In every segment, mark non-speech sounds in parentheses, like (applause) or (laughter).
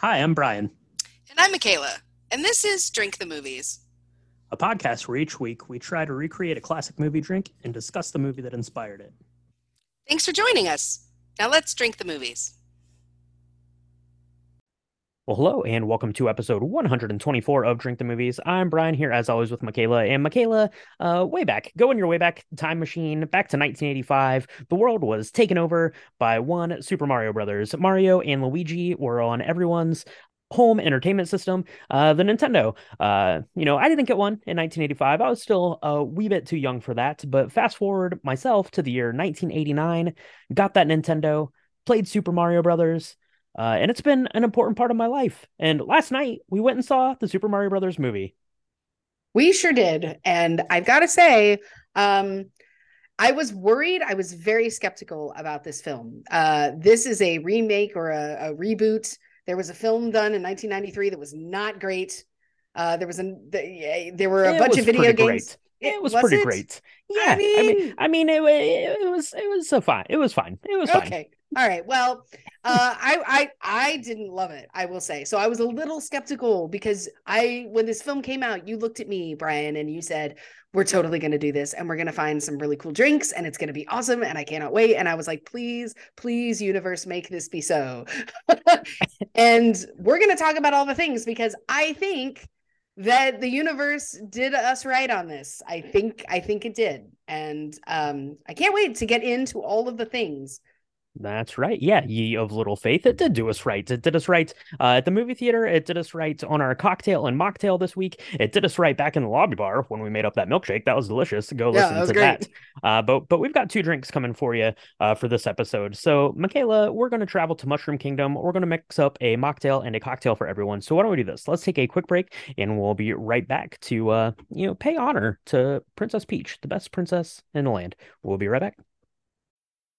Hi, I'm Brian, And I'm Michaela, and this is Drink the Movies. a podcast where each week we try to recreate a classic movie drink and discuss the movie that inspired it. Thanks for joining us. Now let's drink the movies. Well, hello, and welcome to episode 124 of Drink the Movies. I'm Brian here, as always, with Michaela. And Michaela, uh, way back, go in your way back time machine, back to 1985. The world was taken over by one Super Mario Brothers. Mario and Luigi were on everyone's home entertainment system, uh, the Nintendo. Uh, you know, I didn't get one in 1985. I was still a wee bit too young for that. But fast forward myself to the year 1989, got that Nintendo, played Super Mario Brothers. Uh, and it's been an important part of my life. And last night we went and saw the Super Mario Brothers movie. We sure did. And I've got to say, um, I was worried. I was very skeptical about this film. Uh, this is a remake or a, a, reboot. There was a film done in 1993 that was not great. Uh, there was a there were a it bunch of video games. Great. It, was, was, pretty it? great. Yeah, I mean, I mean, I mean it, it, was it was so fine. It was fine. It was fine. All right. Well, uh, I I I didn't love it. I will say. So I was a little skeptical because I when this film came out, you looked at me, Brian, and you said we're totally going to do this, and we're going to find some really cool drinks, and it's going to be awesome, and I cannot wait. And I was like, please, please, universe, make this be so. (laughs) and we're going to talk about all the things because I think that the universe did us right on this. I think I think it did, and um, I can't wait to get into all of the things that's right. Yeah, ye of little faith. It did do us right. It did us right uh, at the movie theater. It did us right on our cocktail and mocktail this week. It did us right back in the lobby bar when we made up that milkshake. That was delicious. Go yeah, listen that to great. that. Uh, but but we've got two drinks coming for you uh, for this episode. So Michaela, we're going to travel to Mushroom Kingdom. We're going to mix up a mocktail and a cocktail for everyone. So why don't we do this? Let's take a quick break, and we'll be right back to uh, you know pay honor to Princess Peach, the best princess in the land. We'll be right back.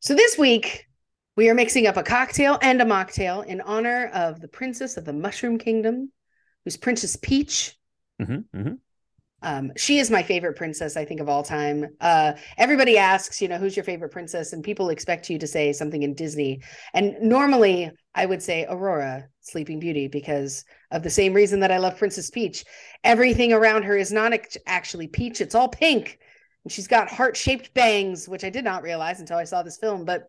So this week, we are mixing up a cocktail and a mocktail in honor of the princess of the Mushroom Kingdom, who's Princess Peach. Mm-hmm, mm-hmm. Um, she is my favorite princess, I think, of all time. Uh, everybody asks, you know, who's your favorite princess? And people expect you to say something in Disney. And normally I would say Aurora, Sleeping Beauty, because of the same reason that I love Princess Peach. Everything around her is not actually peach, it's all pink. And she's got heart shaped bangs, which I did not realize until I saw this film, but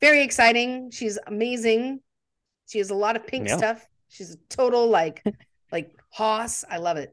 very exciting. She's amazing. She has a lot of pink Yeah. stuff. She's a total like like hoss. I love it.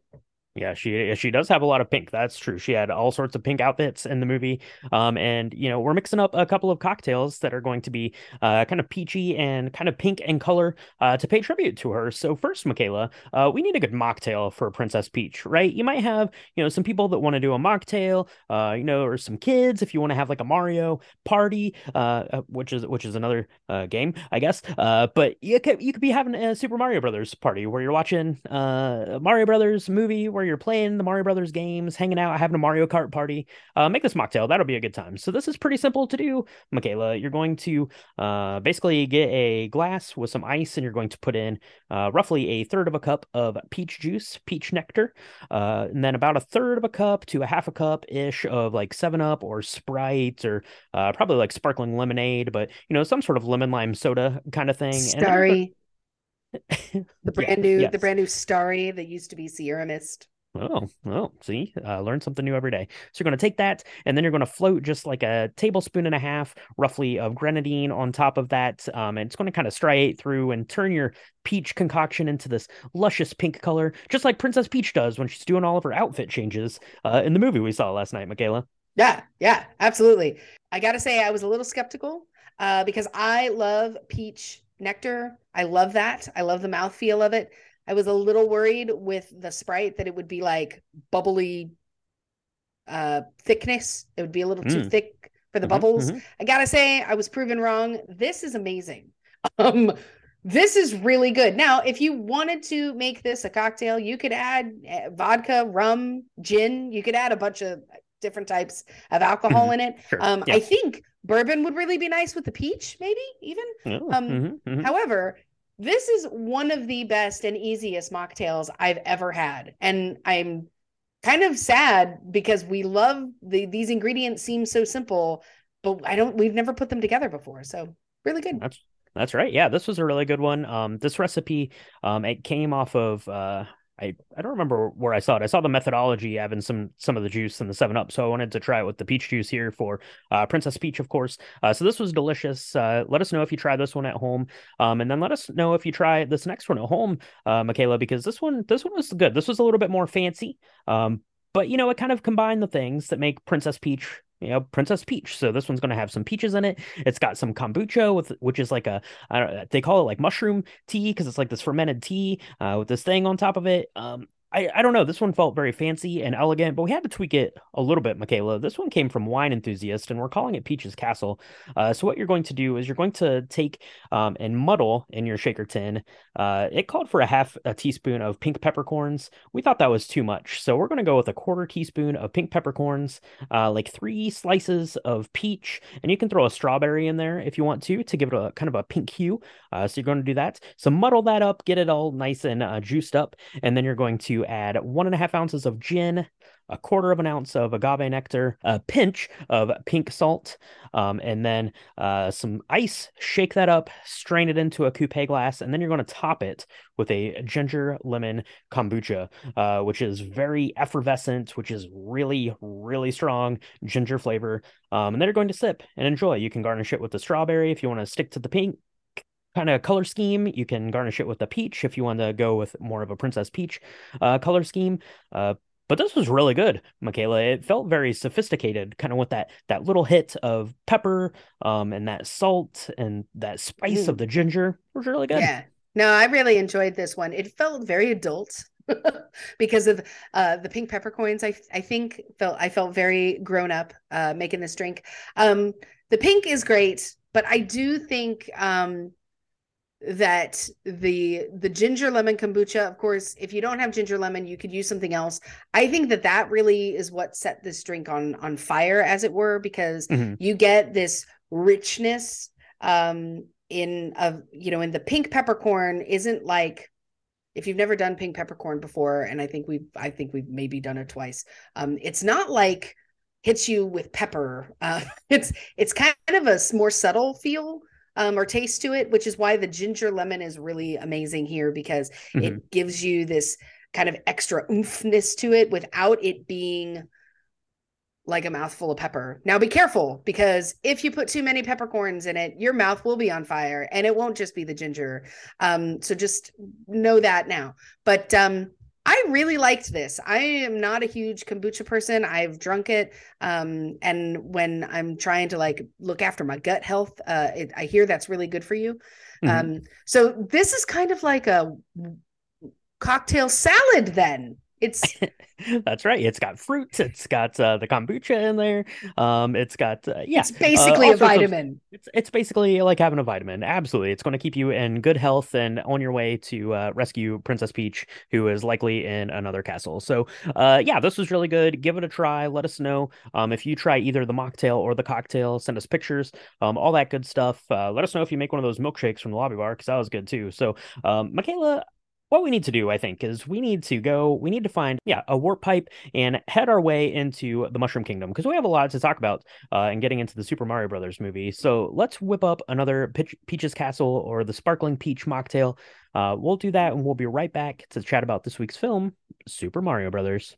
Yeah, she she does have a lot of pink. That's true. She had all sorts of pink outfits in the movie. Um, and you know, we're mixing up a couple of cocktails that are going to be uh kind of peachy and kind of pink in color uh to pay tribute to her. So first, Michaela, uh we need a good mocktail for Princess Peach, right? You might have, you know, some people that want to do a mocktail, uh, you know, or some kids if you want to have like a Mario party, uh, uh, which is which is another uh game, I guess. Uh, but you could you could be having a Super Mario Brothers party where you're watching uh Mario Brothers movie where you're playing the Mario Brothers games, hanging out, having a Mario Kart party. Uh, make this mocktail. That'll be a good time. So this is pretty simple to do, Michaela. You're going to uh, basically get a glass with some ice, and you're going to put in uh, roughly a third of a cup of peach juice, peach nectar, uh, and then about a third of a cup to a half a cup ish of like Seven Up or Sprite or uh, probably like sparkling lemonade, but you know some sort of lemon lime soda kind of thing. Starry, (laughs) the Yeah, brand new, yes. the brand new Starry that used to be Sierra Mist. Oh, oh, see, uh, learn something new every day. So you're going to take that, and then you're going to float just like a tablespoon and a half, roughly, of grenadine on top of that. Um, and it's going to kind of striate through and turn your peach concoction into this luscious pink color, just like Princess Peach does when she's doing all of her outfit changes uh, in the movie we saw last night, Michaela. Yeah, yeah, absolutely. I got to say, I was a little skeptical uh, because I love peach nectar. I love that. I love the mouthfeel of it. I was a little worried with the Sprite that it would be like bubbly uh, thickness. It would be a little too Mm. thick for the Mhm, bubbles. mhm. I gotta say, I was proven wrong. This is amazing. (laughs) Um, this is really good. Now, if you wanted to make this a cocktail, you could add eh, vodka, rum, gin. You could add a bunch of different types of alcohol in it. Sure. Um, Yeah. I think bourbon would really be nice with the peach, maybe even. Oh, Um, mhm, mhm. However, this is one of the best and easiest mocktails I've ever had. And I'm kind of sad because we love the these ingredients seem so simple, but I don't we've never put them together before. So really good. That's that's right. Yeah, this was a really good one. Um, this recipe, um, it came off of uh, I I don't remember where I saw it. I saw the methodology having some some of the juice and the Seven Up, so I wanted to try it with the peach juice here for uh, Princess Peach, of course. Uh, so this was delicious. Uh, let us know if you try this one at home, um, and then let us know if you try this next one at home, uh, Michaela, because this one this one was good. This was a little bit more fancy, um, but you know it kind of combined the things that make Princess Peach. You know, Princess Peach. So this one's going to have some peaches in it. It's got some kombucha with, which is like a, I don't, they call it like mushroom tea because it's like this fermented tea uh, with this thing on top of it. Um, I, I don't know. This one felt very fancy and elegant, but we had to tweak it a little bit, Michaela. This one came from Wine Enthusiast, and we're calling it Peach's Castle. Uh, so what you're going to do is you're going to take um, and muddle in your shaker tin. Uh, it called for a half a teaspoon of pink peppercorns. We thought that was too much, so we're going to go with a quarter teaspoon of pink peppercorns, uh, like three slices of peach, and you can throw a strawberry in there if you want to to give it a kind of a pink hue. Uh, so you're going to do that. So muddle that up, get it all nice and uh, juiced up, and then you're going to add one and a half ounces of gin, a quarter of an ounce of agave nectar, a pinch of pink salt, um, and then uh, some ice. Shake that up, strain it into a coupe glass, and then you're going to top it with a ginger lemon kombucha, uh, which is very effervescent, which is really, really strong ginger flavor. Um, and then you're going to sip and enjoy. You can garnish it with the strawberry if you want to stick to the pink kind of color scheme. You can garnish it with a peach if you want to go with more of a princess peach uh, color scheme. Uh, but this was really good, Michaela. It felt very sophisticated, kind of with that that little hit of pepper, um, and that salt and that spice Mm. of the ginger. It was really good. Yeah. No, I really enjoyed this one. It felt very adult (laughs) because of uh, the pink peppercorns. I I think felt I felt very grown up uh, making this drink. Um, the pink is great, but I do think um, that the the ginger lemon kombucha. Of course, if you don't have ginger lemon, you could use something else. I think that that really is what set this drink on on fire, as it were, because Mhm. you get this richness um in of you know in the pink peppercorn isn't like if you've never done pink peppercorn before and i think we've i think we've maybe done it twice um it's not like hits you with pepper uh (laughs) it's it's kind of a more subtle feel um or taste to it which is why the ginger lemon is really amazing here because Mhm. it gives you this kind of extra oomphness to it without it being like a mouthful of pepper. Now be careful because if you put too many peppercorns in it, your mouth will be on fire and it won't just be the ginger. Um so just know that now. But um I really liked this. I am not a huge kombucha person. I've drunk it um and when I'm trying to like look after my gut health, uh it, I hear that's really good for you. Mhm. Um so this is kind of like a cocktail salad then. It's (laughs) That's right. It's got fruit. It's got uh, the kombucha in there. Um, it's got uh, yeah. it's basically all a sorts of- vitamin. It's it's basically like having a vitamin. Absolutely, it's going to keep you in good health and on your way to uh, rescue Princess Peach, who is likely in another castle. So, uh, yeah, this was really good. Give it a try. Let us know um, if you try either the mocktail or the cocktail. Send us pictures, um, all that good stuff. Uh, let us know if you make one of those milkshakes from the lobby bar because that was good too. So, um, Michaela. What we need to do, I think, is we need to go, we need to find, yeah, a warp pipe and head our way into the Mushroom Kingdom because we have a lot to talk about uh, and getting into the Super Mario Brothers movie. So let's whip up another Peach, Peach's Castle or the Sparkling Peach mocktail. Uh, we'll do that and we'll be right back to chat about this week's film, Super Mario Brothers.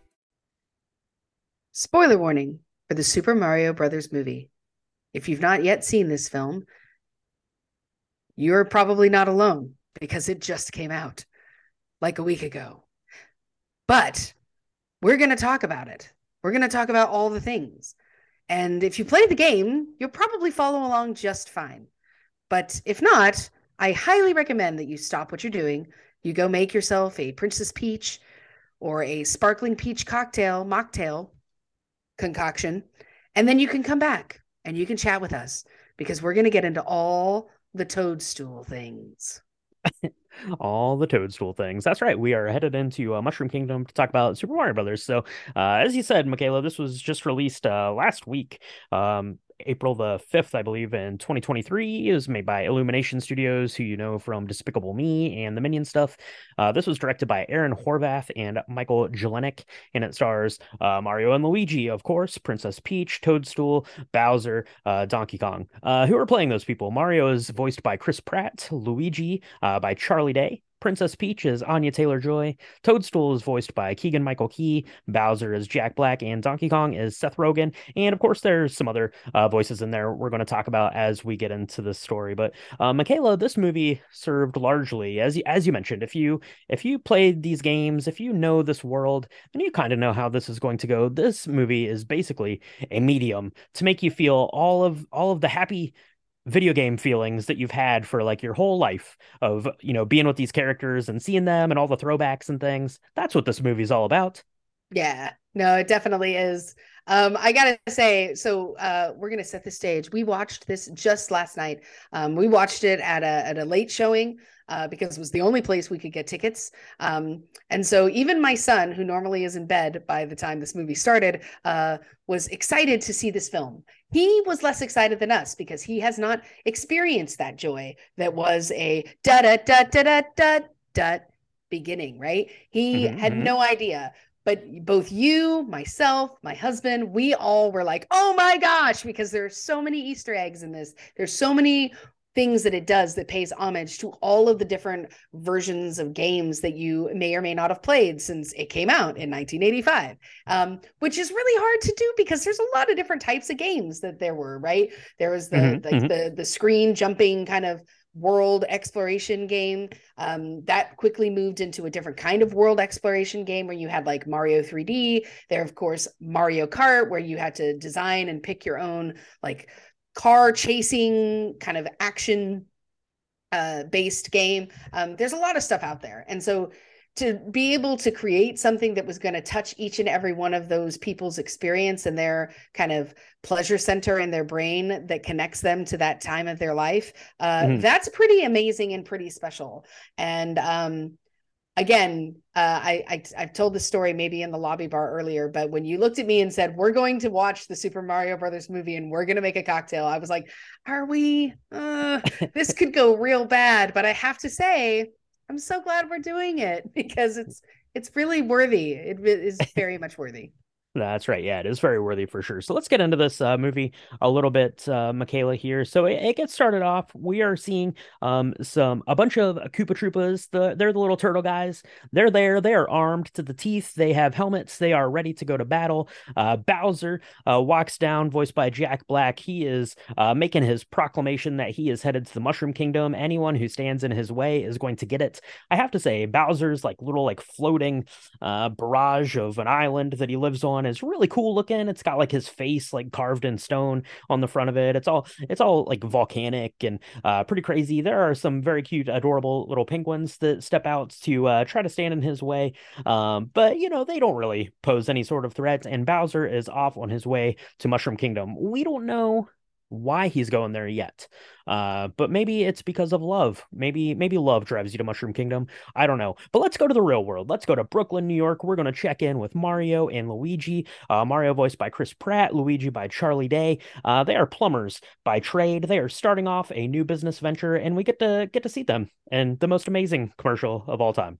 Spoiler warning for the Super Mario Brothers movie. If you've not yet seen this film, you're probably not alone because it just came out like a week ago. But we're going to talk about it. We're going to talk about all the things. And if you play the game, you'll probably follow along just fine. But if not, I highly recommend that you stop what you're doing. You go make yourself a Princess Peach or a sparkling peach cocktail, mocktail concoction, and then you can come back and you can chat with us because we're going to get into all the toadstool things. (laughs) all the toadstool things. That's right. We are headed into uh, Mushroom Kingdom to talk about Super Mario Brothers. So, uh, as you said, Michaela, this was just released uh, last week. Um, April the 5th, I believe, in 2023. It was made by Illumination Studios, who you know from Despicable Me and the Minion stuff. Uh, this was directed by Aaron Horvath and Michael Jelenic, and it stars uh, Mario and Luigi, of course, Princess Peach, Toadstool, Bowser, uh, Donkey Kong. Uh, who are playing those people? Mario is voiced by Chris Pratt, Luigi uh, by Charlie Day, Princess Peach is Anya Taylor Joy. Toadstool is voiced by Keegan Michael Key. Bowser is Jack Black. And Donkey Kong is Seth Rogen. And of course, there's some other uh, voices in there we're going to talk about as we get into the story. But uh, Michaela, this movie served largely, as as you mentioned, if you if you played these games, if you know this world, then you kind of know how this is going to go. This movie is basically a medium to make you feel all of all of the happy video game feelings that you've had for like your whole life of you know being with these characters and seeing them and all the throwbacks and things. That's what this movie's all about. Yeah. No it definitely is. Um i gotta say so uh we're gonna set the stage. We watched this just last night. Um we watched it at a at a late showing uh, because it was the only place we could get tickets. Um, and so even my son, who normally is in bed by the time this movie started, uh, was excited to see this film. He was less excited than us because he has not experienced that joy that was a da da da da da da da beginning, right? He mm-hmm, had mm-hmm. no idea but both you, myself, my husband, we all were like, "Oh my gosh!" Because there's so many Easter eggs in this. There's so many things that it does that pays homage to all of the different versions of games that you may or may not have played since it came out in 1985 um, which is really hard to do because there's a lot of different types of games that there were right? There was the mm-hmm, like mm-hmm. the the screen jumping kind of world exploration game. Um, that quickly moved into a different kind of world exploration game where you had like mario 3d there of course mario kart where you had to design and pick your own like car chasing kind of action uh, based game. Um, there's a lot of stuff out there. And so to be able to create something that was going to touch each and every one of those people's experience and their kind of pleasure center in their brain that connects them to that time of their life uh, mm-hmm. that's pretty amazing and pretty special and um, again, uh, I, I I've told this story maybe in the lobby bar earlier, but when you looked at me and said we're going to watch the Super Mario Brothers movie and we're going to make a cocktail, I was like, are we? Uh, this (laughs) could go real bad. But I have to say, I'm so glad we're doing it (laughs) because it's it's really worthy. It is very much worthy. That's right. Yeah, it is very worthy for sure. So let's get into this uh, movie a little bit, uh, Michaela. Here, so it, it, gets started off. We are seeing um, some a bunch of Koopa Troopas. The they're the little turtle guys. They're there. They are armed to the teeth. They have helmets. They are ready to go to battle. Uh, Bowser uh, walks down, voiced by Jack Black. He is uh, making his proclamation that he is headed to the Mushroom Kingdom. Anyone who stands in his way is going to get it. I have to say, Bowser's like little like floating uh, barrage of an island that he lives on one is really cool looking. It's got like his face like carved in stone on the front of it. It's all it's all like volcanic and uh, pretty crazy. There are some very cute, adorable little penguins that step out to uh, try to stand in his way, um, but you know they don't really pose any sort of threat. And Bowser is off on his way to Mushroom Kingdom. We don't know why he's going there yet. Uh, but maybe it's because of love. Maybe maybe love drives you to Mushroom Kingdom. I don't know. But let's go to the real world. Let's go to Brooklyn, New York. We're gonna check in with Mario and Luigi. Uh, Mario voiced by Chris Pratt, Luigi by Charlie Day. Uh, they are plumbers by trade. They are starting off a new business venture, and we get to get to see them and the most amazing commercial of all time.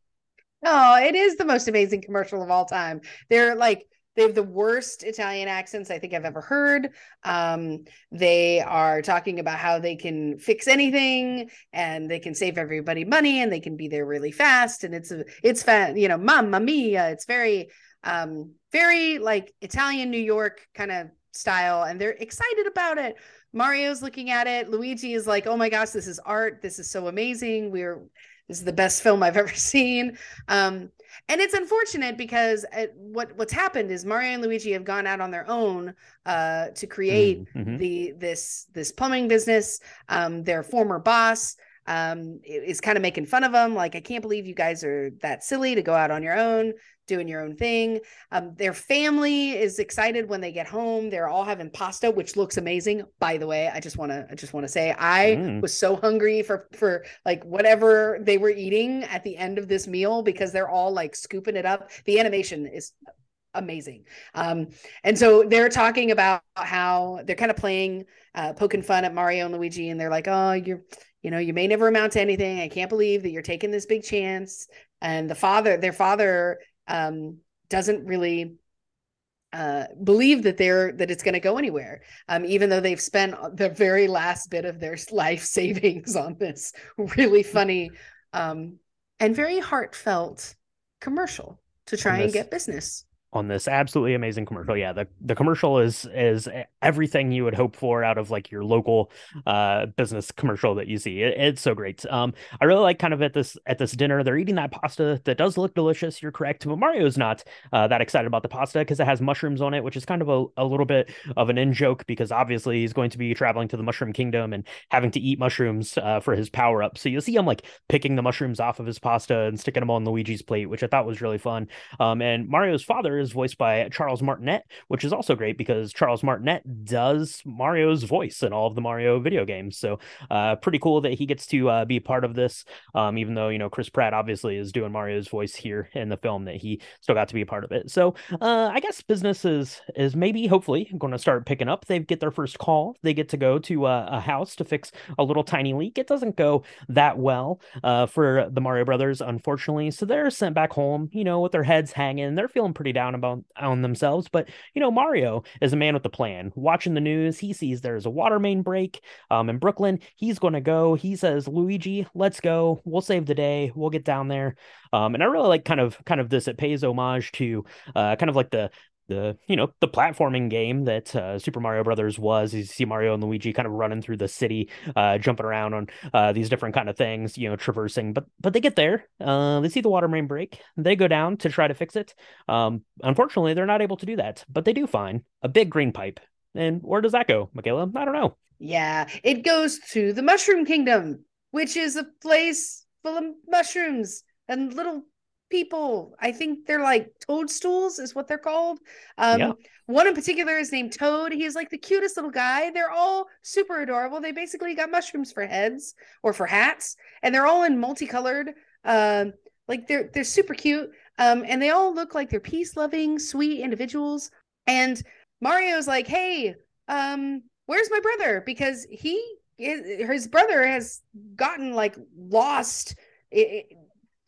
Oh, it is the most amazing commercial of all time. They're like they have the worst Italian accents I think I've ever heard. Um, they are talking about how they can fix anything and they can save everybody money and they can be there really fast. And it's a, it's fat, you know, mamma mia. It's very, um, very like Italian New York kind of style, and they're excited about it. Mario's looking at it. Luigi is like, "Oh my gosh, this is art. This is so amazing. We're this is the best film I've ever (laughs) seen." Um, and it's unfortunate because uh, what what's happened is Mario and Luigi have gone out on their own uh, to create Mhm. the this this plumbing business. Um, their former boss um, is kind of making fun of them, like, "I can't believe you guys are that silly to go out on your own." doing your own thing um, their family is excited when they get home they're all having pasta which looks amazing by the way i just want to i just want to say i Mm. was so hungry for for like whatever they were eating at the end of this meal because they're all like scooping it up the animation is amazing um and so they're talking about how they're kind of playing uh poking fun at mario and luigi and they're like oh you're you know you may never amount to anything. I can't believe that you're taking this big chance. And the father their father um doesn't really uh believe that they're that it's going to go anywhere um even though they've spent the very last bit of their (laughs) life savings on this really funny um and very heartfelt commercial to try and this- get business on this absolutely amazing commercial. Yeah, the the commercial is is everything you would hope for out of like your local uh business commercial that you see. It, it's so great. Um I really like kind of at this at this dinner they're eating that pasta that does look delicious. You're correct, but Mario's not uh, that excited about the pasta because it has mushrooms on it, which is kind of a, a little bit of an in joke because obviously he's going to be traveling to the Mushroom Kingdom and having to eat mushrooms uh, for his power up. So you'll see him like picking the mushrooms off of his pasta and sticking them on Luigi's plate, which I thought was really fun. Um, and Mario's father is voiced by Charles Martinet, which is also great because Charles Martinet does Mario's voice in all of the Mario video games. So uh, pretty cool that he gets to uh, be part of this. Um, even though you know Chris Pratt obviously is doing Mario's voice here in the film, that he still got to be a part of it. So uh, I guess business is is maybe hopefully going to start picking up. They get their first call. They get to go to uh, a house to fix a little tiny leak. It doesn't go that well uh, for the Mario brothers, unfortunately. So they're sent back home, you know, with their heads hanging. They're feeling pretty down about on themselves. But you know, Mario is a man with a plan. Watching the news, he sees there's a water main break um, in Brooklyn. He's going to go. He says, "Luigi, let's go. We'll save the day. We'll get down there." Um, and I really like kind of kind of this. It pays homage to uh, kind of like the the you know the platforming game that uh, Super Mario Brothers was. You see Mario and Luigi kind of running through the city, uh, jumping around on uh, these different kind of things, you know, traversing. But but they get there. Uh, they see the water main break. They go down to try to fix it. Um, unfortunately, they're not able to do that, but they do find a big green pipe. And where does that go, Michaela? I don't know. Yeah, it goes to the Mushroom Kingdom, which is a place full of mushrooms and little people. I think they're like toadstools, is what they're called. Um, Yeah. One in particular is named Toad. He's like the cutest little guy. They're all super adorable. They basically got mushrooms for heads or for hats, and they're all in multicolored. Um, like they're they're super cute. Um, and they all look like they're peace loving, sweet individuals. And Mario's like, hey, um, where's my brother? Because he his brother has gotten like lost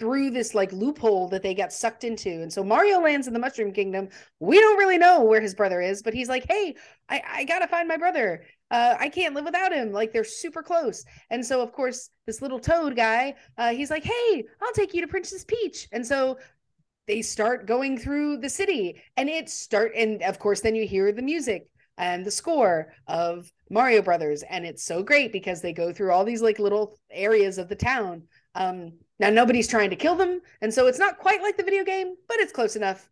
through this like loophole that they got sucked into. And so Mario lands in the Mushroom Kingdom. We don't really know where his brother is, but he's like, hey, I, I gotta find my brother. Uh, I can't live without him. Like they're super close. And so of course, this little toad guy, uh, he's like, hey, I'll take you to Princess Peach. And so they start going through the city and it start and of course then you hear the music and the score of Mario Brothers and it's so great because they go through all these like little areas of the town um now nobody's trying to kill them and so it's not quite like the video game but it's close enough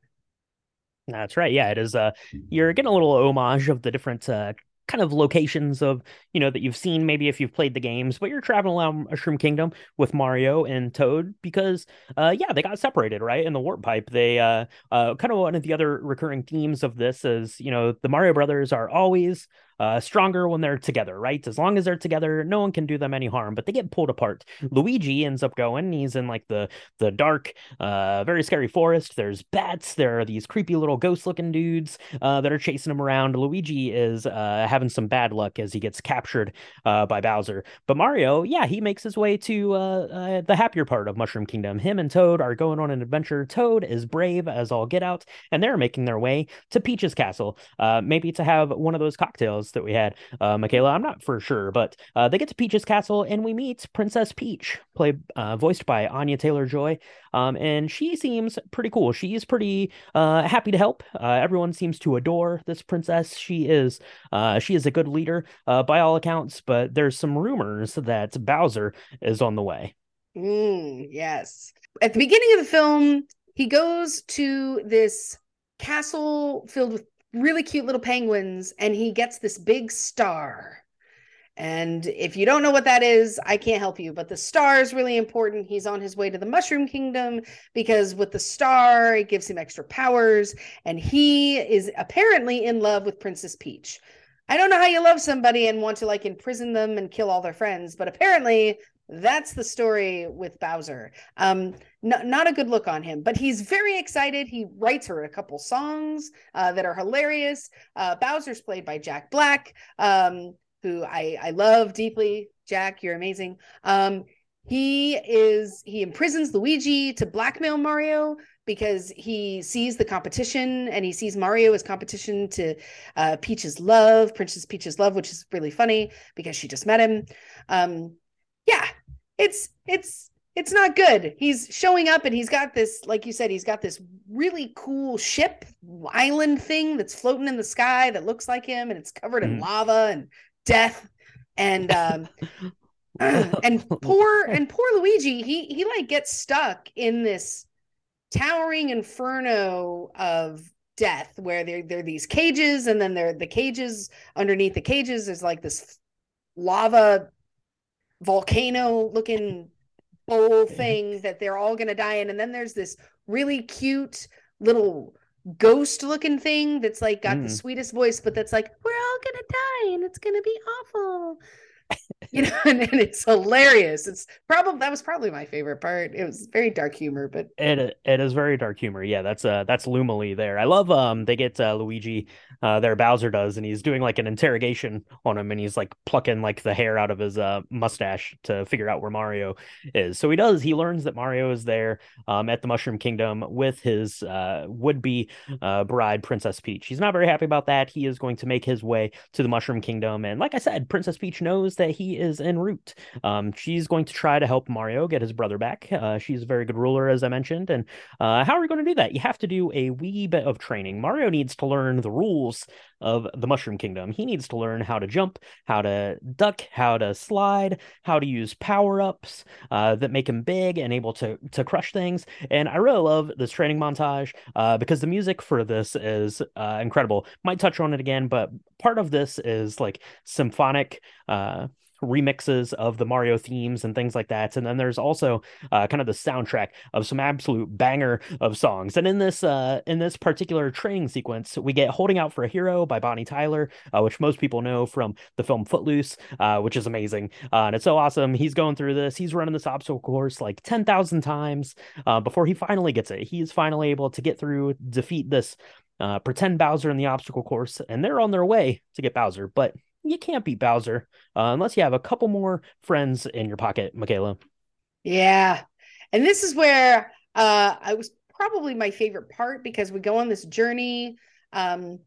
That's right. Yeah, it is. Uh, you're getting a little homage of the different uh, kind of locations of you know that you've seen maybe if you've played the games, but you're traveling around Mushroom Kingdom with Mario and Toad because uh, yeah, they got separated right in the warp pipe. They uh, uh, kind of one of the other recurring themes of this is you know the Mario brothers are always uh, stronger when they're together, right? As long as they're together, no one can do them any harm. But they get pulled apart. Luigi ends up going. He's in like the the dark, uh, very scary forest. There's bats. There are these creepy little ghost-looking dudes uh, that are chasing him around. Luigi is uh, having some bad luck as he gets captured uh, by Bowser. But Mario, yeah, he makes his way to uh, the happier part of Mushroom Kingdom. Him and Toad are going on an adventure. Toad is brave as all get out, and they're making their way to Peach's castle, uh, maybe to have one of those cocktails that we had, uh, Michaela. I'm not for sure, but uh, they get to Peach's castle and we meet Princess Peach, played uh, voiced by Anya Taylor Joy, um, and she seems pretty cool. She's pretty uh, happy to help. Uh, everyone seems to adore this princess. She is uh, she is a good leader by all accounts, but there's some rumors that Bowser is on the way. Mm, yes. At the beginning of the film, he goes to this castle filled with really cute little penguins and he gets this big star. And if you don't know what that is, I can't help you. But the star is really important. He's on his way to the Mushroom Kingdom because with the star, it gives him extra powers. And he is apparently in love with Princess Peach. I don't know how you love somebody and want to like imprison them and kill all their friends, but apparently that's the story with Bowser. Um, n- not a good look on him, but he's very excited. He writes her a couple songs uh, that are hilarious. Uh, Bowser's played by Jack Black, um, who I, I love deeply. Jack, you're amazing. Um, he is he imprisons Luigi to blackmail Mario because he sees the competition and he sees Mario as competition to uh, Peach's love, Princess Peach's love, which is really funny because she just met him. Um, it's it's it's not good. He's showing up and he's got this, like you said, he's got this really cool ship island thing that's floating in the sky that looks like him and it's covered in mm. lava and death. And um (clears throat) and poor (laughs) and poor Luigi, he he like gets stuck in this towering inferno of death where there there are these cages and then there the cages underneath the cages is like this lava volcano looking bowl thing that they're all going to die in and then there's this really cute little ghost looking thing that's like got mm. the sweetest voice but that's like we're all going to die and it's going to be awful (laughs) you know, and, and, it's hilarious. It's probably that was probably my favorite part. It was very dark humor, but it it is very dark humor. Yeah, that's uh that's Lumalee there. I love um they get uh, Luigi uh there Bowser does, and he's doing like an interrogation on him, and he's like plucking like the hair out of his uh mustache to figure out where Mario is. So he does. He learns that Mario is there um at the Mushroom Kingdom with his uh would be uh bride Princess Peach. He's not very happy about that. He is going to make his way to the Mushroom Kingdom, and like I said, Princess Peach knows that he is en route. Um, she's going to try to help Mario get his brother back. Uh, she's a very good ruler, as I mentioned. And uh, how are we going to do that? You have to do a wee bit of training. Mario needs to learn the rules of the Mushroom Kingdom. He needs to learn how to jump, how to duck, how to slide, how to use power ups uh, that make him big and able to to crush things. And I really love this training montage uh, because the music for this is uh, incredible. Might touch on it again, but part of this is like symphonic uh, remixes of the Mario themes and things like that. And then there's also uh, kind of the soundtrack of some absolute banger of songs. And in this uh, in this particular training sequence, we get "Holding Out for a Hero" by Bonnie Tyler, uh, which most people know from the film Footloose, uh, which is amazing. Uh, and it's so awesome. He's going through this. He's running this obstacle course like ten thousand times uh, before he finally gets it. He's finally able to get through, defeat this. pretend Bowser in the obstacle course, and they're on their way to get Bowser, but you can't beat Bowser uh, unless you have a couple more friends in your pocket, Michaela. Yeah. And this is where uh, I was probably my favorite part because we go on this journey. Um,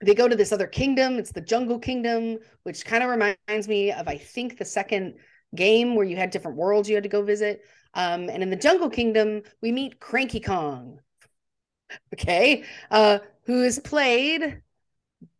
they go to this other kingdom. It's the Jungle Kingdom, which kind of reminds me of, I think, the second game where you had different worlds you had to go visit. Um, and in the Jungle Kingdom, we meet Cranky Kong. Okay. Uh, who is played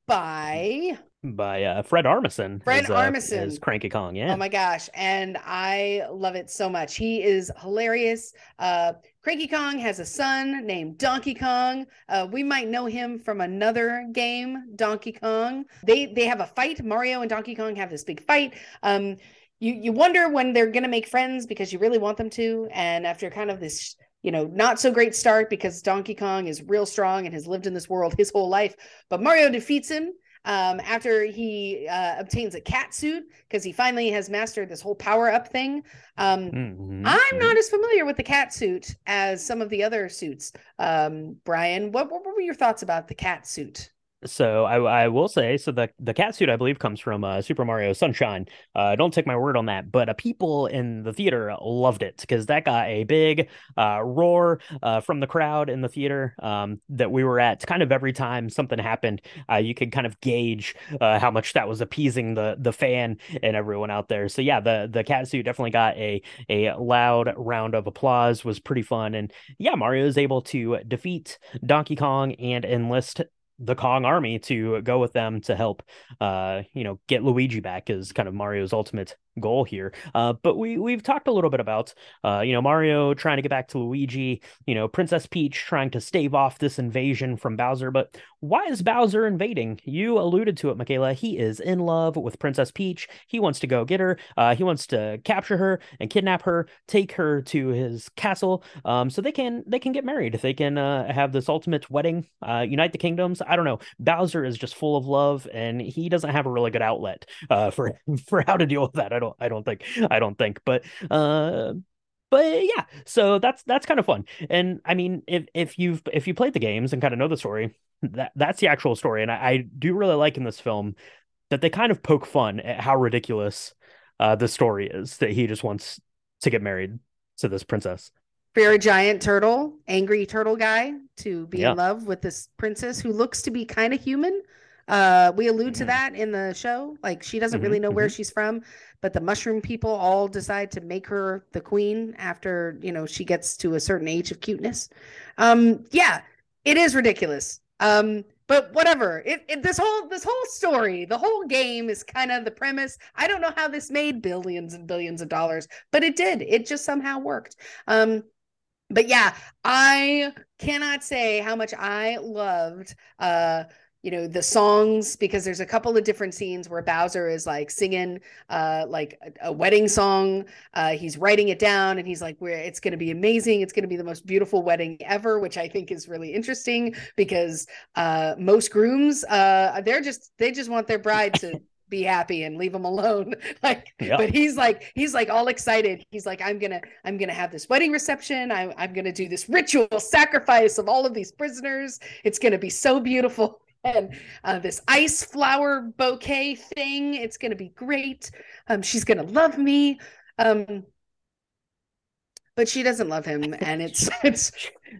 by by uh, Fred Armisen. Fred as, uh, Armisen as Cranky Kong. Yeah. Oh my gosh, and I love it so much. He is hilarious. Uh, Cranky Kong has a son named Donkey Kong. Uh, we might know him from another game, Donkey Kong. They they have a fight. Mario and Donkey Kong have this big fight. Um, you you wonder when they're gonna make friends because you really want them to. And after kind of this you know, not so great start because Donkey Kong is real strong and has lived in this world his whole life. But Mario defeats him um, after he uh, obtains a cat suit because he finally has mastered this whole power up thing. Um, mm-hmm. I'm not as familiar with the cat suit as some of the other suits. Um, Brian, what, what were your thoughts about the cat suit? So I, I will say, so the the cat suit I believe comes from uh, Super Mario Sunshine. Uh, don't take my word on that, but uh, people in the theater loved it because that got a big uh, roar uh, from the crowd in the theater um, that we were at. Kind of every time something happened, uh, you could kind of gauge how much that was appeasing the the fan and everyone out there. So yeah, the the cat suit definitely got a a loud round of applause. Was pretty fun, and yeah, Mario is able to defeat Donkey Kong and enlist the Kong army to go with them to help uh you know get Luigi back is kind of Mario's ultimate goal here. Uh, but we we've talked a little bit about uh, you know Mario trying to get back to Luigi, you know Princess Peach trying to stave off this invasion from Bowser. But why is Bowser invading? You alluded to it, Michaela. He is in love with Princess Peach. He wants to go get her. Uh, he wants to capture her and kidnap her, take her to his castle, um, so they can they can get married. They can uh, have this ultimate wedding, uh, unite the kingdoms. I don't know. Bowser is just full of love, and he doesn't have a really good outlet uh, for (laughs) for how to deal with that. I don't don't I don't think I don't think. But uh but yeah, so that's that's kind of fun. And I mean, if if you've if you played the games and kind of know the story, that that's the actual story. And I, I do really like in this film that they kind of poke fun at how ridiculous uh the story is that he just wants to get married to this princess. Very giant turtle, angry turtle guy to be yeah. in love with this princess who looks to be kind of human. Uh, we allude mm-hmm. to that in the show. Like she doesn't mm-hmm, really know mm-hmm. where she's from, but the mushroom people all decide to make her the queen after you know she gets to a certain age of cuteness. Um, yeah, it is ridiculous. Um, but whatever. It, it this whole this whole story, the whole game is kind of the premise. I don't know how this made billions and billions of dollars, but it did. It just somehow worked. Um, but yeah, I cannot say how much I loved uh you know the songs because there's a couple of different scenes where Bowser is like singing uh like a, a wedding song uh he's writing it down and he's like where it's going to be amazing. It's going to be the most beautiful wedding ever which I think is really interesting because uh most grooms uh they're just they just want their bride to (laughs) be happy and leave them alone. (laughs) Like yep. but he's like he's like all excited. He's like i'm gonna i'm gonna have this wedding reception. I'm, I'm gonna do this ritual sacrifice of all of these prisoners. It's gonna be so beautiful and uh, this ice flower bouquet thing. It's going to be great. Um, she's going to love me. Um, but she doesn't love him, (laughs) and it's it's.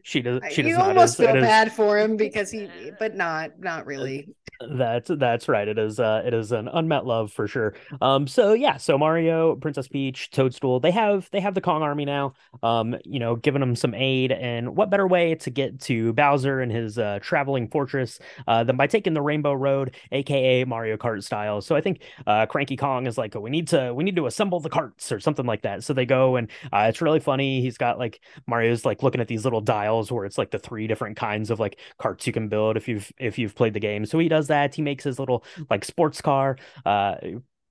She does. She does. You almost feel bad for him because he, but not not really. That's that's right. It is uh it is an unmet love for sure. Um so yeah, so Mario, Princess Peach, Toadstool, they have they have the Kong army now. Um, you know, giving them some aid and what better way to get to Bowser and his uh traveling fortress uh than by taking the Rainbow Road, aka Mario Kart style. So I think uh Cranky Kong is like, oh, we need to we need to assemble the carts or something like that. So they go and uh it's really funny. He's got like Mario's like looking at these little dials where it's like the three different kinds of like carts you can build if you've if you've played the game. So he does that. He makes his little like sports car. Uh,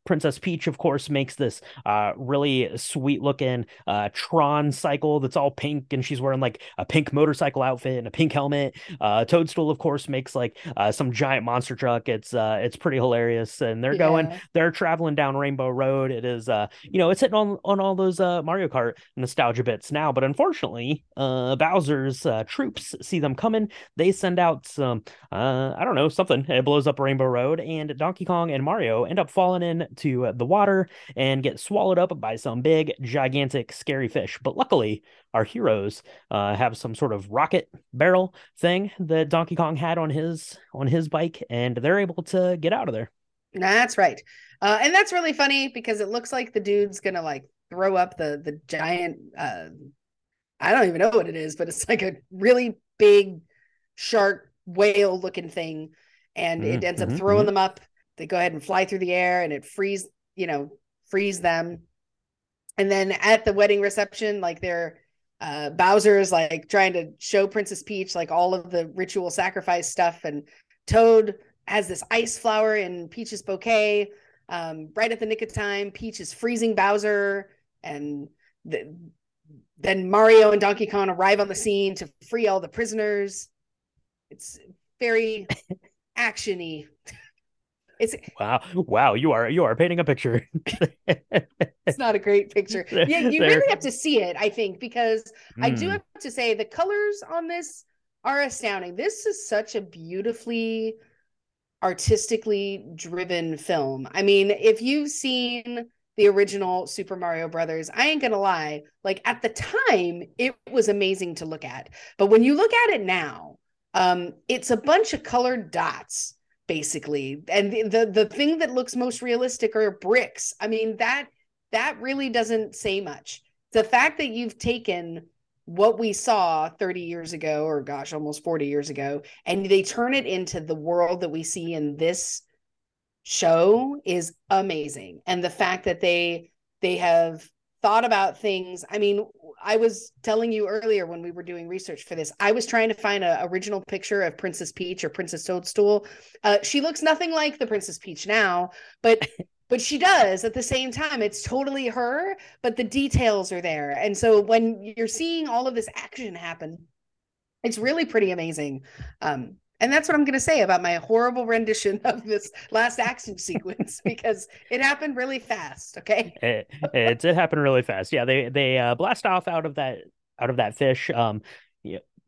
Princess Peach, of course, makes this uh, really sweet looking uh, Tron cycle that's all pink, and she's wearing like a pink motorcycle outfit and a pink helmet. Uh, Toadstool, of course, makes like uh, some giant monster truck. It's uh, it's pretty hilarious, and they're yeah. going, they're traveling down Rainbow Road. It is, uh, you know, it's hitting on on all those Mario Kart nostalgia bits now. But unfortunately, Bowser's troops see them coming. They send out some, I don't know, something. It blows up Rainbow Road, and Donkey Kong and Mario end up falling in to the water and get swallowed up by some big, gigantic, scary fish. But luckily, our heroes uh, have some sort of rocket barrel thing that Donkey Kong had on his on his bike, and they're able to get out of there. That's right, uh, and that's really funny because it looks like the dude's gonna like throw up the the giant. Uh, I don't even know what it is, but it's like a really big shark whale looking thing, and mm-hmm, it ends up mm-hmm, throwing mm-hmm. them up they go ahead and fly through the air and it frees you know frees them. And then at the wedding reception like they're uh bowser is like trying to show princess peach like all of the ritual sacrifice stuff. And toad has this ice flower in peach's bouquet um right at the nick of time. Peach is freezing bowser and the, then mario and donkey kong arrive on the scene to free all the prisoners. It's very (laughs) actiony it's (laughs) wow, wow. You are you are painting a picture. (laughs) it's not a great picture. (laughs) Yeah, you there. really have to see it. I think because mm. I do hmm. have to say the colors on this are astounding. This is such a beautifully artistically driven film. I mean, if you've seen the original Super Mario Brothers, I ain't gonna lie, like at the time, it was amazing to look at. But when you look at it now, um, it's a bunch of colored dots, basically. And the, the the thing that looks most realistic are bricks. I mean, that that really doesn't say much. The fact that you've taken what we saw 30 years ago or gosh almost 40 years ago and they turn it into the world that we see in this show is amazing and the fact that they they have thought about things. I mean i was telling you earlier when we were doing research for this i was trying to find an original picture of princess peach or princess toadstool. Uh, she looks nothing like the princess peach now but (laughs) but she does at the same time. It's totally her but the details are there. And so when you're seeing all of this action happen it's really pretty amazing. Um and that's what i'm going to say about my horrible rendition of this last action sequence (laughs) because it happened really fast okay? It, it did happen really fast. Yeah they they uh, blast off out of that out of that fish. Um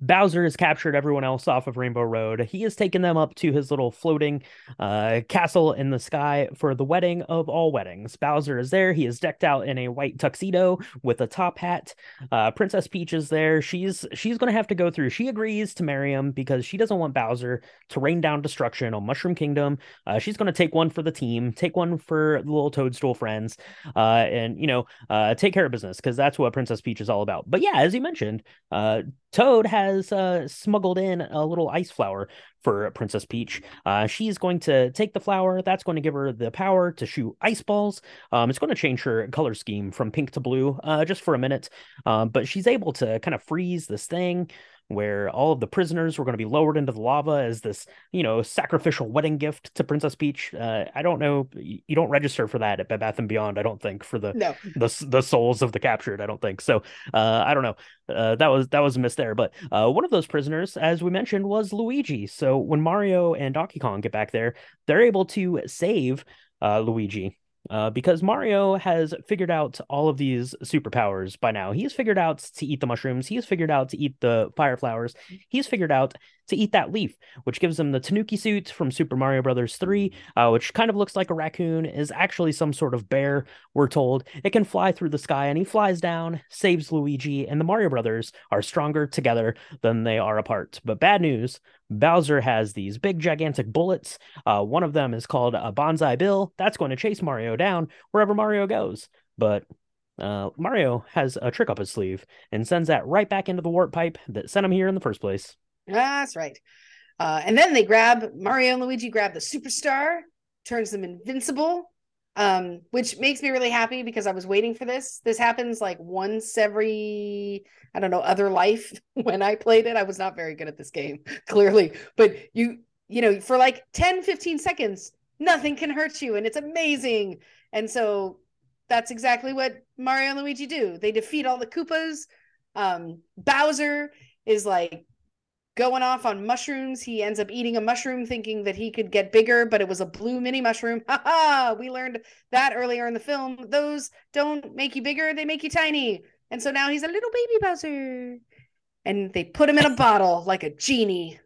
Bowser has captured everyone else off of Rainbow Road. He has taken them up to his little floating uh, castle in the sky for the wedding of all weddings. Bowser is there. He is decked out in a white tuxedo with a top hat. Uh, Princess Peach is there. She's she's going to have to go through. She agrees to marry him because she doesn't want Bowser to rain down destruction on Mushroom Kingdom. Uh, she's going to take one for the team, take one for the little Toadstool friends, uh, and you know, uh, take care of business because that's what Princess Peach is all about. But yeah, as you mentioned, uh, Toad has uh, smuggled in a little ice flower for Princess Peach. Uh, she's going to take the flower. That's going to give her the power to shoot ice balls. Um, it's going to change her color scheme from pink to blue uh, just for a minute. Um, but she's able to kind of freeze this thing where all of the prisoners were going to be lowered into the lava as this, you know, sacrificial wedding gift to Princess Peach. Uh, I don't know, you don't register for that at Bed Bath and Beyond. I don't think for the no. the the souls of the captured. I don't think so. Uh, I don't know. Uh, that was that was a miss there. But uh, one of those prisoners, as we mentioned, was Luigi. So when Mario and Donkey Kong get back there, they're able to save uh, Luigi uh, because Mario has figured out all of these superpowers by now. He's figured out to eat the mushrooms. He's figured out to eat the fire flowers. He's figured out to eat that leaf, which gives him the Tanooki suit from Super Mario Brothers 3, uh, which kind of looks like a raccoon, is actually some sort of bear, we're told. It can fly through the sky, and he flies down, saves Luigi, and the Mario Brothers are stronger together than they are apart. But bad news Bowser has these big, gigantic bullets. Uh, one of them is called a Banzai Bill. That's going to chase Mario down wherever Mario goes. But uh, Mario has a trick up his sleeve and sends that right back into the warp pipe that sent him here in the first place. That's right. Uh, and then they grab Mario and Luigi grab the superstar, turns them invincible, um, which makes me really happy because I was waiting for this. This happens like once every, I don't know, other life. (laughs) when I played it, I was not very good at this game, (laughs) clearly. But you, you know, for like 10, 15 seconds, nothing can hurt you. And it's amazing. And so that's exactly what Mario and Luigi do. They defeat all the Koopas. Um, Bowser is like going off on mushrooms. He ends up eating a mushroom thinking that he could get bigger, but it was a blue mini mushroom. (laughs) Ha ha! We learned that earlier in the film. Those don't make you bigger, they make you tiny. And so now he's a little baby Bowser. And they put him in a bottle like a genie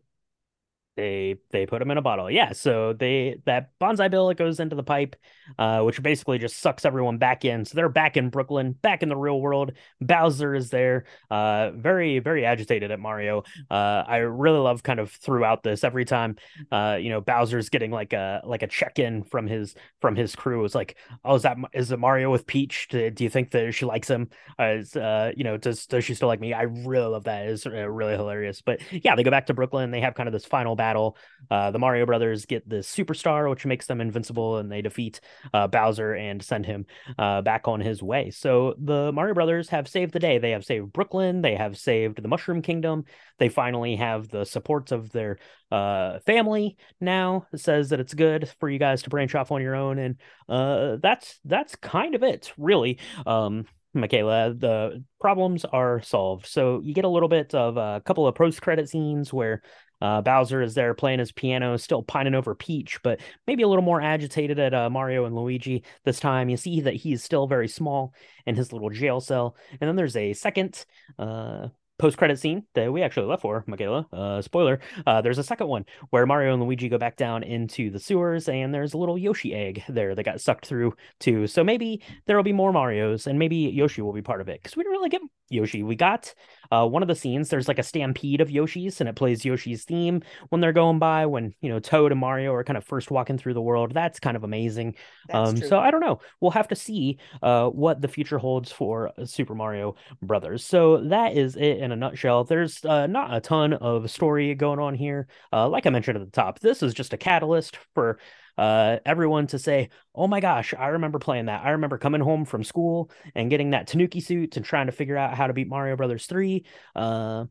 they they put him in a bottle yeah so they that Banzai Bill it goes into the pipe uh which basically just sucks everyone back in. So they're back in brooklyn back in the real world. Bowser is there uh very very agitated at mario. Uh i really love kind of throughout this every time uh you know bowser's getting like a like a check-in from his from his crew. It's like oh is that is it mario with peach? Do, do you think that she likes him? Uh, is, uh you know does does she still like me? I really love that. It's really hilarious. But yeah they go back to brooklyn. They have kind of this final battle. Uh, the Mario Brothers get the superstar, which makes them invincible, and they defeat uh, Bowser and send him uh, back on his way. So the Mario Brothers have saved the day. They have saved Brooklyn. They have saved the Mushroom Kingdom. They finally have the supports of their uh, family now. It says that it's good for you guys to branch off on your own, and uh, that's that's kind of it, really. Um, Michaela, the problems are solved. So you get a little bit of a couple of post credit scenes where uh, Bowser is there playing his piano, still pining over Peach, but maybe a little more agitated at uh, Mario and Luigi this time. You see that he's still very small in his little jail cell. And then there's a second uh, post credit scene that we actually left for, Michaela. Uh, spoiler. Uh, there's a second one where Mario and Luigi go back down into the sewers, and there's a little Yoshi egg there that got sucked through too. So maybe there will be more Mario's, and maybe Yoshi will be part of it because we didn't really get Yoshi. We got uh, one of the scenes. There's like a stampede of Yoshis, and it plays Yoshi's theme when they're going by. When you know Toad and Mario are kind of first walking through the world. That's kind of amazing. Um, so I don't know. We'll have to see uh, what the future holds for uh, Super Mario Brothers. So that is it in a nutshell. There's uh, not a ton of story going on here. Uh, like I mentioned at the top, this is just a catalyst for uh, everyone to say, "Oh my gosh, I remember playing that. I remember coming home from school and getting that Tanooki suit and trying to figure out how to beat Mario Brothers 3." Uh,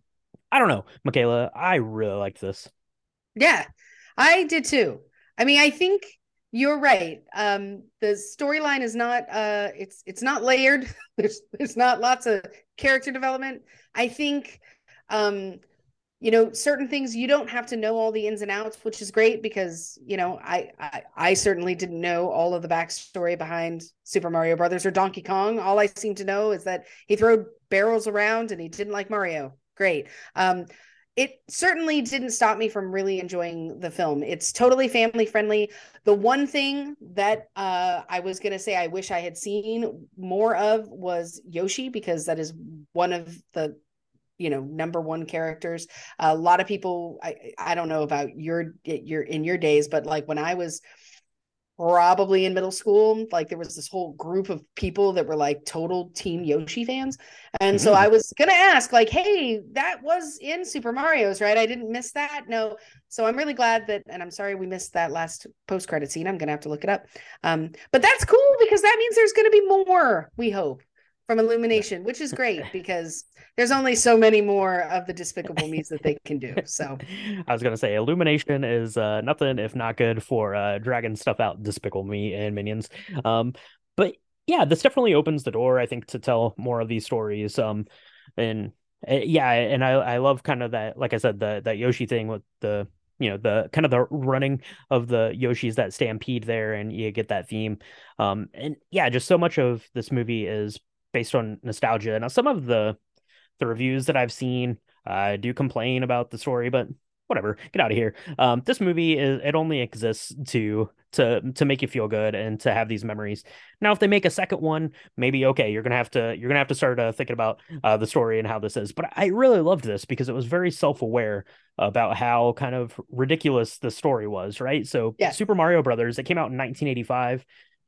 I don't know, Michaela. I really liked this. Yeah, I did too. I mean, I think you're right. Um, the storyline is not uh it's it's not layered. (laughs) There's there's not lots of character development. I think um you know certain things you don't have to know all the ins and outs which is great because you know I, I i certainly didn't know all of the backstory behind super mario brothers or donkey kong all i seem to know is that he threw barrels around and he didn't like mario great um it certainly didn't stop me from really enjoying the film. It's totally family friendly. The one thing that uh i was going to say i wish i had seen more of was yoshi because that is one of the you know number one characters. A lot of people i i don't know about your your in your days but like when i was probably in middle school like there was this whole group of people that were like total team yoshi fans. And so Mhm. i was gonna ask like hey that was in super mario's right? I didn't miss that. No. So i'm really glad that and i'm sorry we missed that last post credit scene. I'm gonna have to look it up. Um but that's cool because that means there's gonna be more we hope from illumination which is great (laughs) because there's only so many more of the despicable me's that they can do so (laughs) I was gonna say Illumination is uh, nothing if not good for uh, dragging stuff out Despicable Me and Minions. Um, but yeah, this definitely opens the door, I think, to tell more of these stories. Um, and uh, yeah, and I I love kind of that, like I said, the that Yoshi thing with the you know the kind of the running of the Yoshis that stampede there, and you get that theme. Um, and yeah, just so much of this movie is based on nostalgia. Now, some of the the reviews that I've seen uh, do complain about the story, but whatever, get out of here. Um, this movie is it only exists to to to make you feel good and to have these memories. Now, if they make a second one, maybe okay, you're gonna have to you're gonna have to start uh, thinking about uh, the story and how this is. But I really loved this because it was very self aware about how kind of ridiculous the story was. Right, so Yeah. Super Mario Brothers it came out in 1985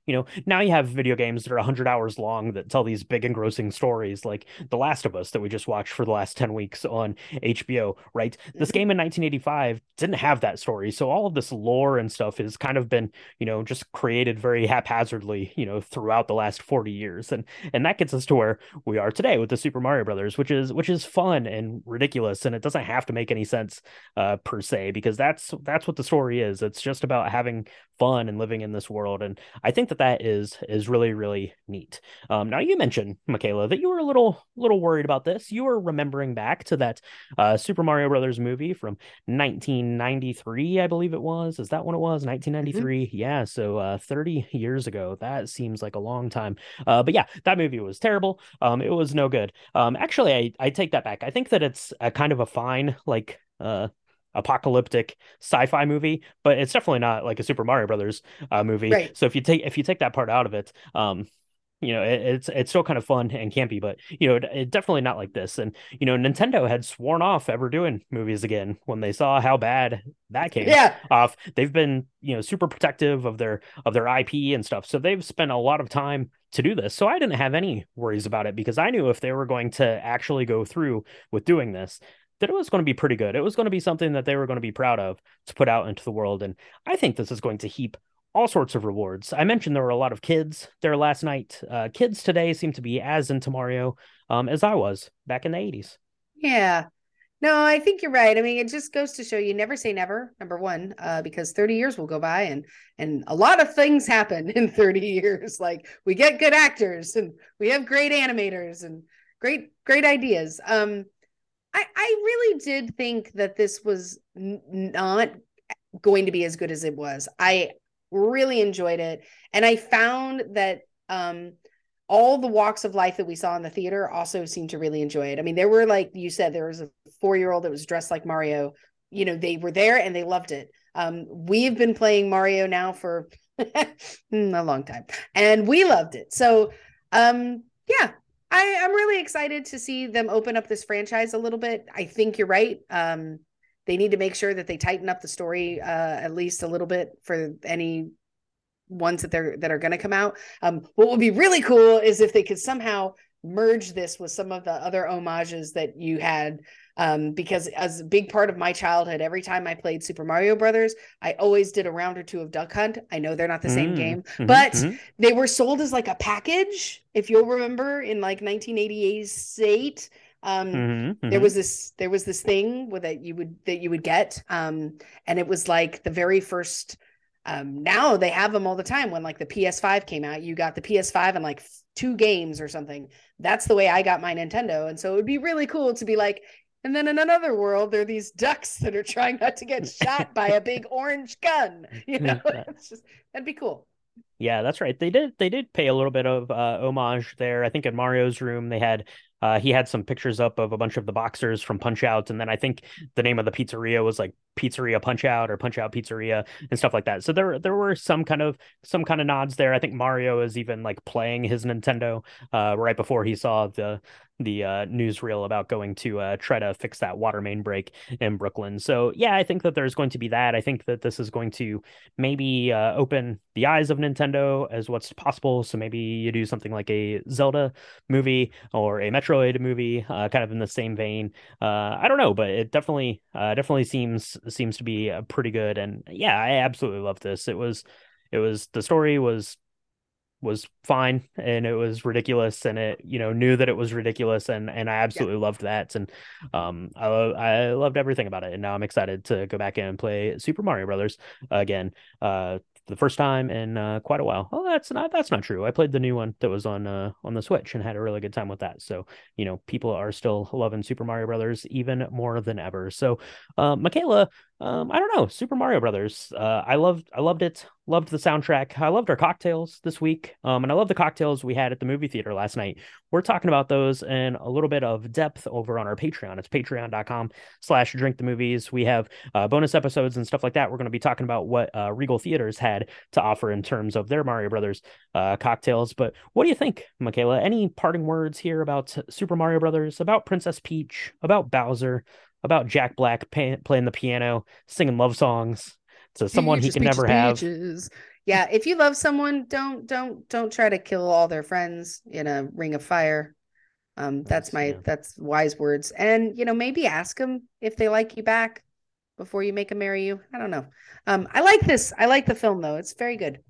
you know now you have video games that are 100 hours long that tell these big engrossing stories like the last of us that we just watched for the last 10 weeks on hbo right? This game in 1985 didn't have that story so all of this lore and stuff has kind of been you know just created very haphazardly you know throughout the last 40 years and and that gets us to where we are today with the super mario brothers which is which is fun and ridiculous and it doesn't have to make any sense uh per se because that's that's what the story is. It's just about having fun and living in this world and i think that that is is really really neat. Um now you mentioned michaela that you were a little little worried about this. You were remembering back to that uh super mario brothers movie from 1993 i believe it was. Is that when it was? 1993 yeah so uh 30 years ago. That seems like a long time. Uh but yeah that movie was terrible. Um it was no good. Um actually i i take that back. I think that it's a kind of a fine like uh apocalyptic sci-fi movie but it's definitely not like a super mario brothers uh movie. Right. so if you take if you take that part out of it um you know it, it's it's still kind of fun and campy but you know it, it definitely not like this. And you know nintendo had sworn off ever doing movies again when they saw how bad that came yeah. off. They've been you know super protective of their of their ip and stuff. So they've spent a lot of time to do this. So i didn't have any worries about it because i knew if they were going to actually go through with doing this that it was going to be pretty good it was going to be something that they were going to be proud of to put out into the world and i think this is going to heap all sorts of rewards i mentioned there were a lot of kids there last night uh, kids today seem to be as into mario um, as i was back in the 80s Yeah. No, I think you're right. I mean, it just goes to show you never say never, number one, uh, because 30 years will go by and and a lot of things happen in 30 years. Like we get good actors and we have great animators and great, great ideas. Um, I, I really did think that this was n- not going to be as good as it was. I really enjoyed it. And I found that um all the walks of life that we saw in the theater also seemed to really enjoy it. I mean, there were like you said, there was a four year old that was dressed like Mario. You know, they were there and they loved it. Um, we've been playing Mario now for (laughs) a long time, and we loved it. So, um, yeah, I, I'm really excited to see them open up this franchise a little bit. I think you're right. Um, they need to make sure that they tighten up the story uh, at least a little bit for any ones that they're that are going to come out. Um, what would be really cool is if they could somehow merge this with some of the other homages that you had um, because as a big part of my childhood every time i played super mario brothers i always did a round or two of duck hunt i know they're not the same Mm, game mhm, but mhm. they were sold as like a package if you'll remember in like 1988 um, Mhm, there mhm. was this there was this thing with that you would that you would get um and it was like the very first um now they have them all the time when like the ps5 came out you got the ps5 and like two games or something that's the way i got my nintendo and so it would be really cool to be like and then in another world there are these ducks that are trying not to get shot by a big (laughs) orange gun you know it's just that'd be cool Yeah, that's right. They did they did pay a little bit of uh, homage there. I think in Mario's room they had uh, he had some pictures up of a bunch of the boxers from Punch Out, and then I think the name of the pizzeria was like Pizzeria Punch Out or Punch Out Pizzeria and stuff like that. So there there were some kind of some kind of nods there. I think Mario is even like playing his Nintendo uh, right before he saw the the uh, newsreel about going to uh, try to fix that water main break in Brooklyn. So yeah, I think that there's going to be that. I think that this is going to maybe uh, open the eyes of Nintendo as what's possible. So maybe you do something like a Zelda movie or a Metroid movie, uh, kind of in the same vein. Uh, I don't know, but it definitely uh, definitely seems seems to be uh, pretty good. And yeah, I absolutely love this. It was it was the story was was fine and it was ridiculous and it you know knew that it was ridiculous and and I absolutely loved that and um I lo- I loved everything about it and now I'm excited to go back in and play Super Mario Brothers again uh the first time in uh, quite a while. Oh, that's not that's not true. I played the new one that was on uh, on the Switch and had a really good time with that. So you know, people are still loving Super Mario Brothers even more than ever. So, uh, Michaela, um, I don't know, Super Mario Brothers. Uh, I loved I loved it. Loved the soundtrack. I loved our cocktails this week. Um, and I love the cocktails we had at the movie theater last night. We're talking about those in a little bit of depth over on our Patreon. It's patreon.com slash drink the movies. We have uh, bonus episodes and stuff like that. We're going to be talking about what uh, Regal Theaters had to offer in terms of their Mario Brothers uh, cocktails. But what do you think, Michaela? Any parting words here about Super Mario Brothers, about Princess Peach, about Bowser, about Jack Black pay- playing the piano, singing love songs to someone he can never have? peaches. Yeah, if you love someone, don't don't don't try to kill all their friends in a ring of fire. Um, that's Nice, my yeah. that's wise words. And you know, maybe ask them if they like you back before you make them marry you. I don't know. Um, I like this. I like the film though. It's very good,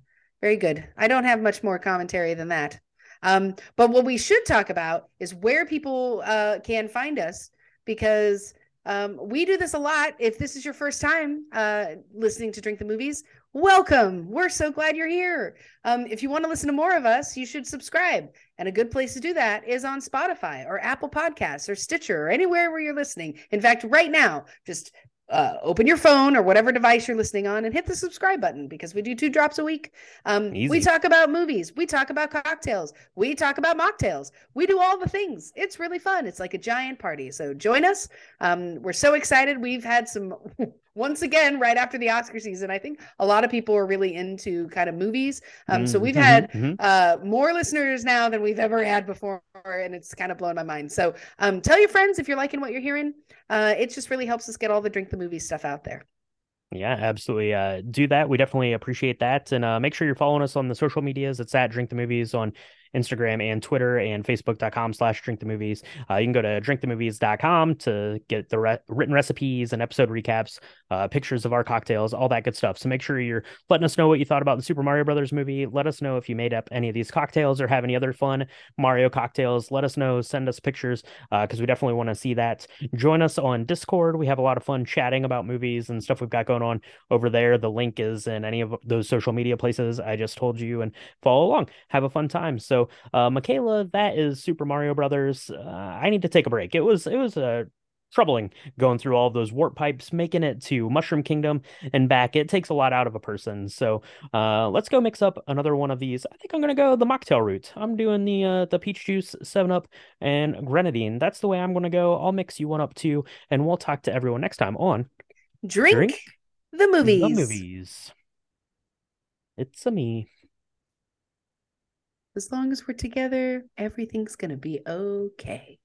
very good. I don't have much more commentary than that. Um, but what we should talk about is where people uh, can find us because um, we do this a lot. If this is your first time uh, listening to Drink the Movies, welcome. We're so glad you're here. Um, if you want to listen to more of us, you should subscribe. And a good place to do that is on Spotify or Apple Podcasts or Stitcher or anywhere where you're listening. In fact, right now, just uh, open your phone or whatever device you're listening on and hit the subscribe button because we do two drops a week. Um, we talk about movies, we talk about cocktails, we talk about mocktails, we do all the things. It's really fun. It's like a giant party. So join us. Um, we're so excited. We've had some. (laughs) Once again, right after the Oscar season, I think a lot of people are really into kind of movies. Um, so Mhm, we've mhm, had mhm. uh, more listeners now than we've ever had before, and it's kind of blown my mind. So um, tell your friends if you're liking what you're hearing. Uh, it just really helps us get all the drink the movie stuff out there. Yeah, absolutely. Uh, do that. We definitely appreciate that. And uh, make sure you're following us on the social medias. It's at Drink the Movies on Instagram and Twitter and Facebook.com slash Drink the Movies. Uh, you can go to drinkthemovies.com to get the re- written recipes and episode recaps, uh, pictures of our cocktails, all that good stuff. So make sure you're letting us know what you thought about the Super Mario Brothers movie. Let us know if you made up any of these cocktails or have any other fun Mario cocktails. Let us know. Send us pictures because we definitely want to see that. Join us on Discord. We have a lot of fun chatting about movies and stuff we've got going on over there. The link is in any of those social media places I just told you and follow along. Have a fun time. So, uh, Michaela, that is Super Mario Brothers. Uh, I need to take a break. It was it was a troubling going through all of those warp pipes, making it to Mushroom Kingdom and back. It takes a lot out of a person. So uh, let's go mix up another one of these. I think I'm gonna go the mocktail route. I'm doing the uh, the peach juice, Seven Up, and grenadine. That's the way I'm gonna go. I'll mix you one up too, and we'll talk to everyone next time on Drink, Drink the movies. the movies. It's a me. As long as we're together, everything's gonna be okay.